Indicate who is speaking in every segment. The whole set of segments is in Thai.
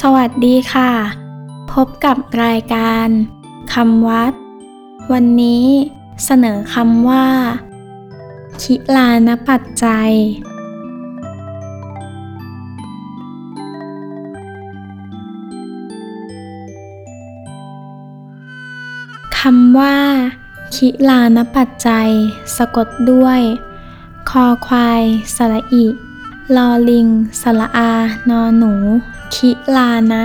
Speaker 1: สวัสดีค่ะ พบกับรายการคำวัด วันนี้เสนอคำว่า คิลานปัจจัย คำว่า คิลานปัจจัย สะกดด้วย คอควายสระอิ ลอลิงสระอา นอหนู คิลานะ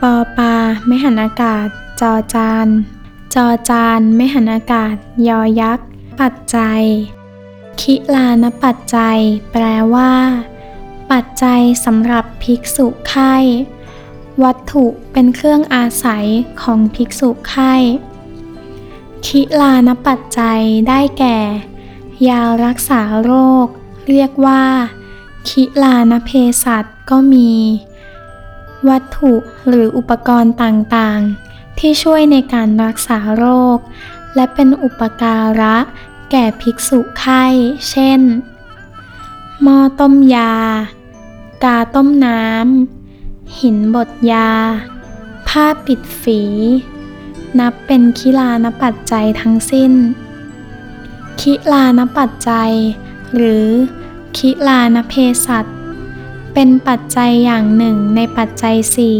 Speaker 1: ปอปา ไม่หันอากาศ จอจาน จอจาน ไม่หันอากาศ ยอยักษ์ ปัจจัย คิลานปัจจัย แปลว่า ปัจจัยสำหรับภิกษุไข้ วัตถุเป็นเครื่องอาศัยของภิกษุไข้คิลานปัจจัยได้แก่ ยารักษาโรค เรียกว่า คิลานเพสัชก็มี วัตถุหรืออุปกรณ์ต่างๆ ที่ช่วยในการรักษาโรค และเป็นอุปการะ แก่ภิกษุไข้ เช่น หม้อต้มยา กาต้มน้ำ หินบดยา ผ้าปิดฝี นับเป็นคิลานปัจจัยทั้งสิ้น คิลานปัจจัย หรือ คิลานเพสัชเป็นปัจจัยอย่างหนึ่งในปัจจัยสี่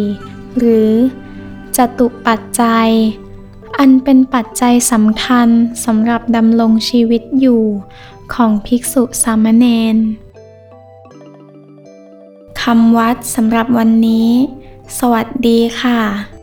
Speaker 1: หรือจตุปัจจัย อันเป็นปัจจัยสำคัญสำหรับดำรงชีวิตอยู่ของภิกษุสามเณรคำวัดสำหรับวันนี้ สวัสดีค่ะ